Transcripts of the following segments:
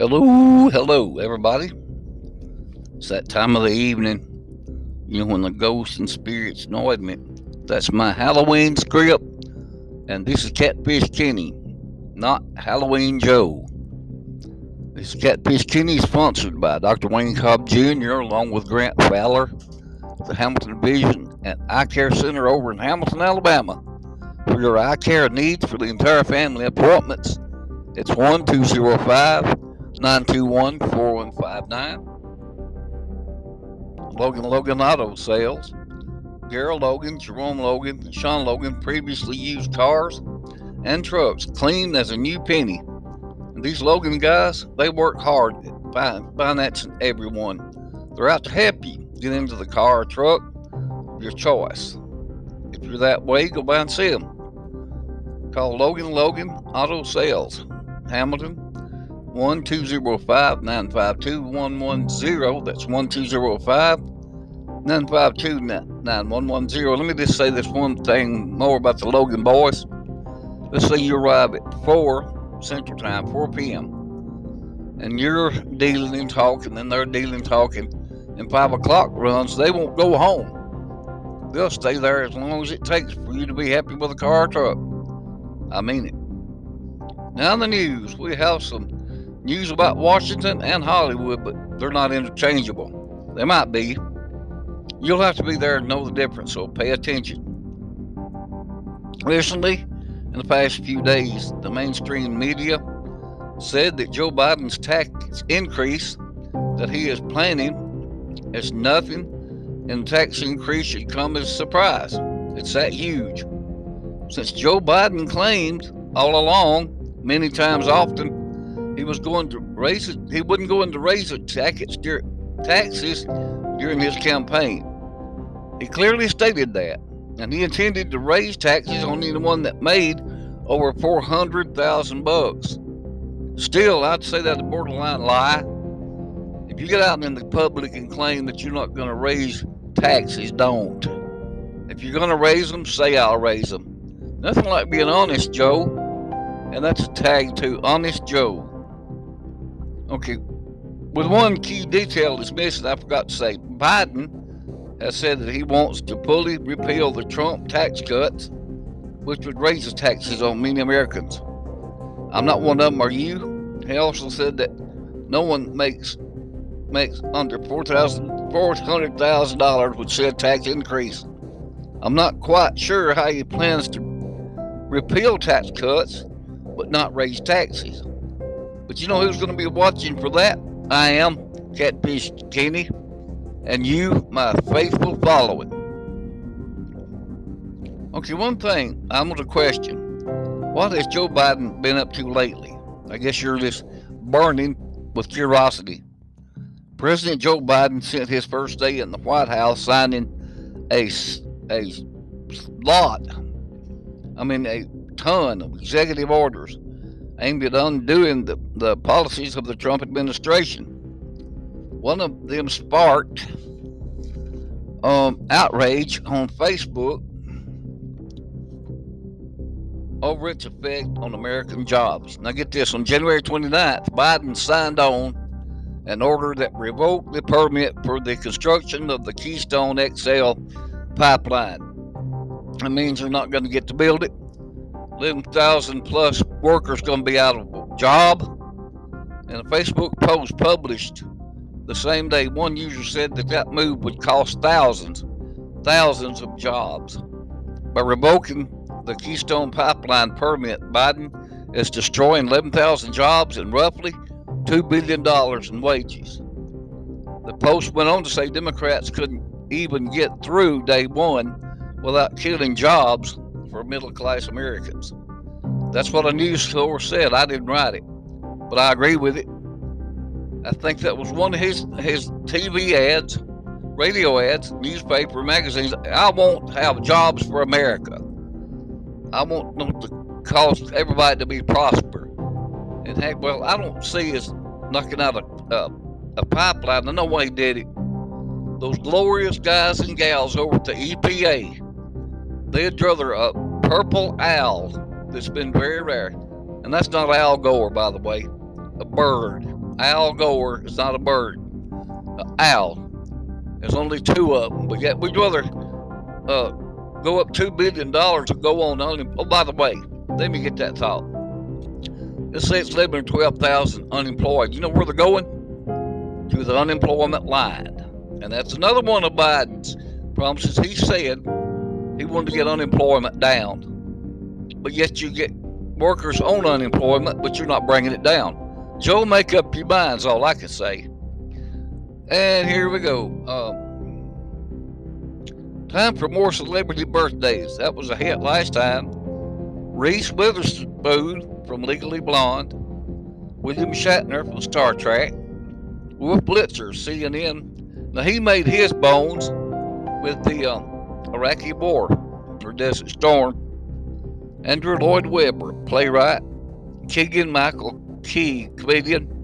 Hello, hello, everybody. It's that time of the evening, you know, when the ghosts and spirits annoyed me. That's my Halloween script, and this is Catfish Kenny, not Halloween Joe. This is Catfish Kenny sponsored by Dr. Wayne Cobb Jr., along with Grant Fowler, the Hamilton Vision and Eye Care Center over in Hamilton, Alabama. For your eye care needs for the entire family appointments, it's 1205 921 4159. Logan Logan Auto Sales. Gerald Logan, Jerome Logan, and Sean Logan previously used cars and trucks clean as a new penny. And these Logan guys, they work hard at financing everyone. They're out to help you get into the car or truck of your choice. If you're that way, go by and see them. Call Logan Logan Auto Sales, Hamilton, 1205 952 110. That's 1205 952 9110. Let me just say this one thing more about the Logan boys. Let's say you arrive at 4 Central Time, 4 p.m., and you're dealing and talking, and they're dealing talking, and 5 o'clock runs, they won't go home. They'll stay there as long as it takes for you to be happy with a car truck. I mean it. Now in the news, we have some news about Washington and Hollywood, but they're not interchangeable. They might be. You'll have to be there to know the difference, so pay attention. Recently, in the past few days, the mainstream media said that Joe Biden's tax increase that he is planning is nothing, and the tax increase should come as a surprise. It's that huge. Since Joe Biden claimed all along, many times often, he was going to raise. He wasn't going to raise taxes during his campaign. He clearly stated that, and he intended to raise taxes on anyone that made over four hundred thousand bucks. Still, I'd say that's a borderline lie. If you get out in the public and claim that you're not going to raise taxes, don't. If you're going to raise them, say I'll raise them. Nothing like being honest, Joe. And that's a tag to Honest Joe. Okay, with one key detail that's missing, I forgot to say Biden has said that he wants to fully repeal the Trump tax cuts, which would raise the taxes on many Americans. I'm not one of them, are you? He also said that no one makes makes under $400,000 would see a tax increase. I'm not quite sure how he plans to repeal tax cuts but not raise taxes. But you know who's going to be watching for that? I am, Catfish Kenny, and you, my faithful following. Okay, one thing I'm going to question. What has Joe Biden been up to lately? I guess you're just burning with curiosity. President Joe Biden spent his first day in the White House signing a, a lot, I mean, a ton of executive orders aimed at undoing the, the policies of the Trump administration. One of them sparked um, outrage on Facebook over its effect on American jobs. Now, get this on January 29th, Biden signed on an order that revoked the permit for the construction of the Keystone XL pipeline. That means they're not going to get to build it. 11,000 plus workers going to be out of job. And a Facebook post published the same day, one user said that that move would cost thousands, thousands of jobs. By revoking the Keystone Pipeline permit, Biden is destroying 11,000 jobs and roughly $2 billion in wages. The Post went on to say Democrats couldn't even get through day one without killing jobs for middle class Americans. That's what a news source said. I didn't write it, but I agree with it. I think that was one of his his TV ads, radio ads, newspaper, magazines. I won't have jobs for America. I want them to cause everybody to be prosper. And heck, well, I don't see us knocking out a, a, a pipeline. I know why he did it. Those glorious guys and gals over at the EPA they'd rather a purple owl that's been very rare. And that's not Al Gore, by the way. A bird. Al Gore is not a bird. Uh, Al. There's only two of them, but yet we'd rather uh, go up two billion dollars and go on. Oh, by the way, let me get that thought. Let's say it's 11 or 12,000 unemployed. You know where they're going? To the unemployment line. And that's another one of Biden's promises. He said he wanted to get unemployment down. But yet you get workers on unemployment, but you're not bringing it down. Joe, make up your minds, all I can say. And here we go. Um, time for more celebrity birthdays. That was a hit last time. Reese Witherspoon from Legally Blonde. William Shatner from Star Trek. Wolf Blitzer, CNN. Now, he made his bones with the um, Iraqi War or Desert Storm. Andrew Lloyd Webber, playwright. Keegan Michael Key, comedian.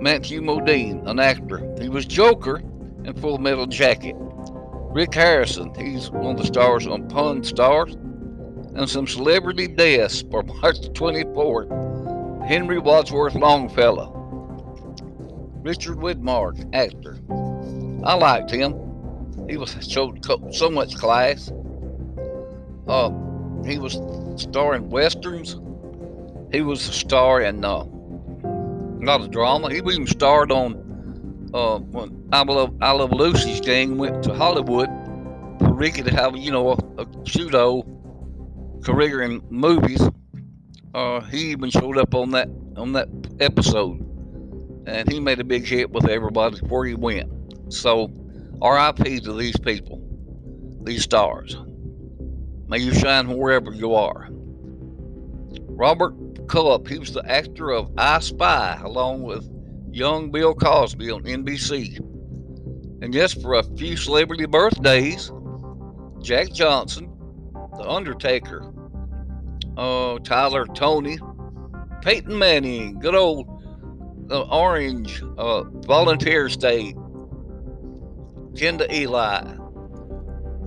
Matthew Modine, an actor. He was Joker in Full Metal Jacket. Rick Harrison, he's one of the stars on Pawn Stars. And some celebrity deaths for March 24th. Henry Wadsworth Longfellow. Richard Widmark, actor. I liked him. He was showed so much class. Uh, he was starring in westerns. He was a star in uh, not a drama. He even starred on uh, when I Love, I Love Lucy's gang went to Hollywood for Ricky to have you know a, a pseudo career in movies. Uh, he even showed up on that on that episode, and he made a big hit with everybody where he went. So, R.I.P. to these people, these stars. May you shine wherever you are. Robert Culp, he was the actor of I Spy, along with young Bill Cosby on NBC. And yes, for a few celebrity birthdays, Jack Johnson, The Undertaker, uh, Tyler Toney, Peyton Manning, good old uh, Orange, uh, Volunteer State, Kenda Eli,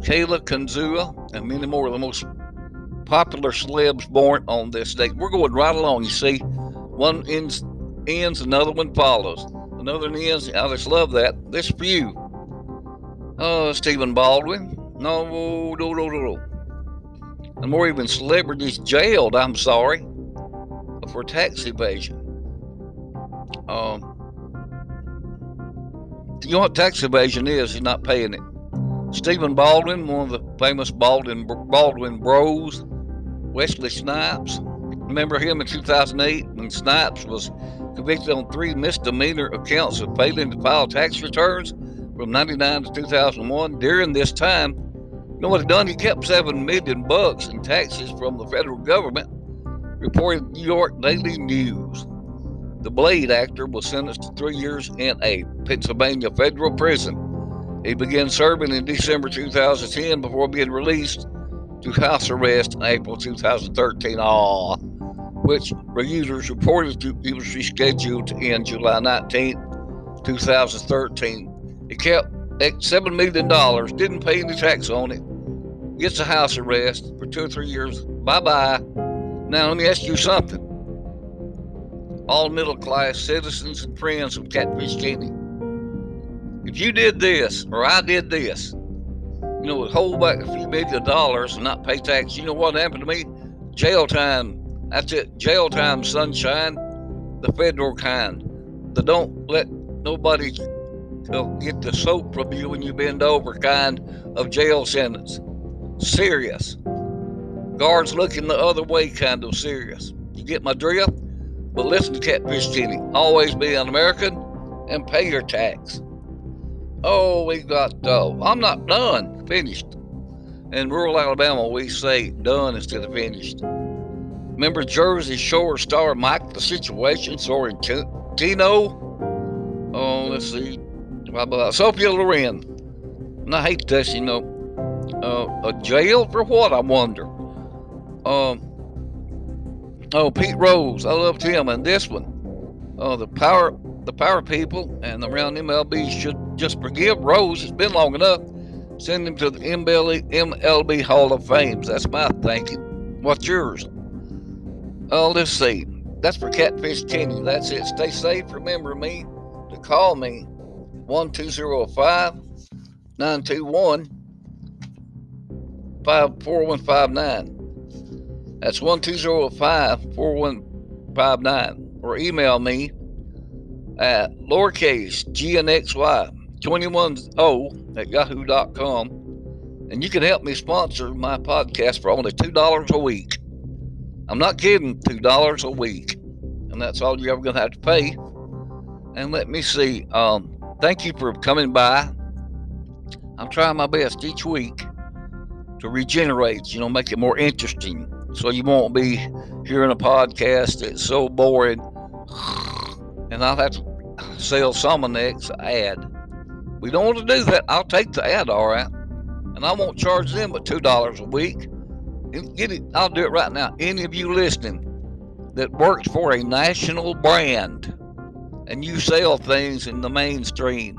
Kayla Kanzua, and many more of the most popular celebs born on this day. We're going right along, you see. One ends, ends another one follows. Another one ends. I just love that. This few. Uh, Stephen Baldwin. No, no, no, no, no. And more even celebrities jailed, I'm sorry, for tax evasion. Um, you know what tax evasion is? You're not paying it. Stephen Baldwin, one of the famous Baldwin Baldwin Bros, Wesley Snipes. Remember him in 2008 when Snipes was convicted on three misdemeanor accounts of failing to file tax returns from 99 to 2001. During this time, you know what he done? He kept seven million bucks in taxes from the federal government. Reported New York Daily News. The Blade actor was sentenced to three years in a Pennsylvania federal prison. He began serving in December 2010 before being released to house arrest in April 2013. Aw, which users reported to, he was rescheduled to end July 19, 2013. He kept $7 million, didn't pay any tax on it, gets a house arrest for two or three years. Bye bye. Now, let me ask you something. All middle class citizens and friends of Catfish Kenny. If you did this, or I did this, you know, hold back a few million dollars and not pay tax, you know what happened to me? Jail time. That's it. Jail time, sunshine. The federal kind. The don't let nobody get the soap from you when you bend over kind of jail sentence. Serious. Guards looking the other way kind of serious. You get my drift? But listen to Catfish Kenny. Always be an American and pay your tax. Oh, we got, uh, I'm not done, finished. In rural Alabama, we say done instead of finished. Remember Jersey Shore star Mike the Situation Sorrentino? Oh, let's see. How about Sophia Loren? And I hate this, you know. Uh, a jail for what, I wonder? Um, Oh, Pete Rose, I loved him, and this one, oh, the power, the power people, and around MLB should just forgive Rose. It's been long enough. Send him to the MLB, MLB Hall of Fame. That's my thinking. What's yours? Oh, let's see. that's for Catfish Kenny. That's it. Stay safe. Remember me to call me 1205 921 4159. That's 1205 4159. Or email me at lowercase gnxy 210 at yahoo.com. And you can help me sponsor my podcast for only $2 a week. I'm not kidding, $2 a week. And that's all you're ever going to have to pay. And let me see. Um, thank you for coming by. I'm trying my best each week to regenerate, you know, make it more interesting. So you won't be hearing a podcast that's so boring and I'll have to sell someone next ad. We don't want to do that. I'll take the ad, all right. And I won't charge them but $2 a week. Get it. I'll do it right now. Any of you listening that works for a national brand and you sell things in the mainstream,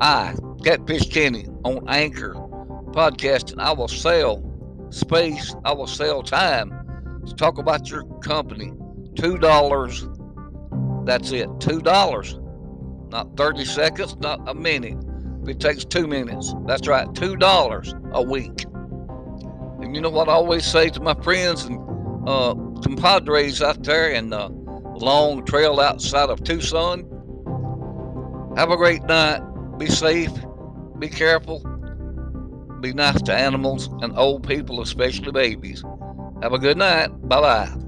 I, Catfish Kenny, on Anchor podcasting, I will sell space, I will sell time to talk about your company. $2. That's it. $2. Not 30 seconds, not a minute. It takes two minutes, that's right. $2 a week. And you know what I always say to my friends and uh, compadres out there in the long trail outside of Tucson? Have a great night. Be safe. Be careful. Be nice to animals and old people, especially babies. Have a good night. Bye bye.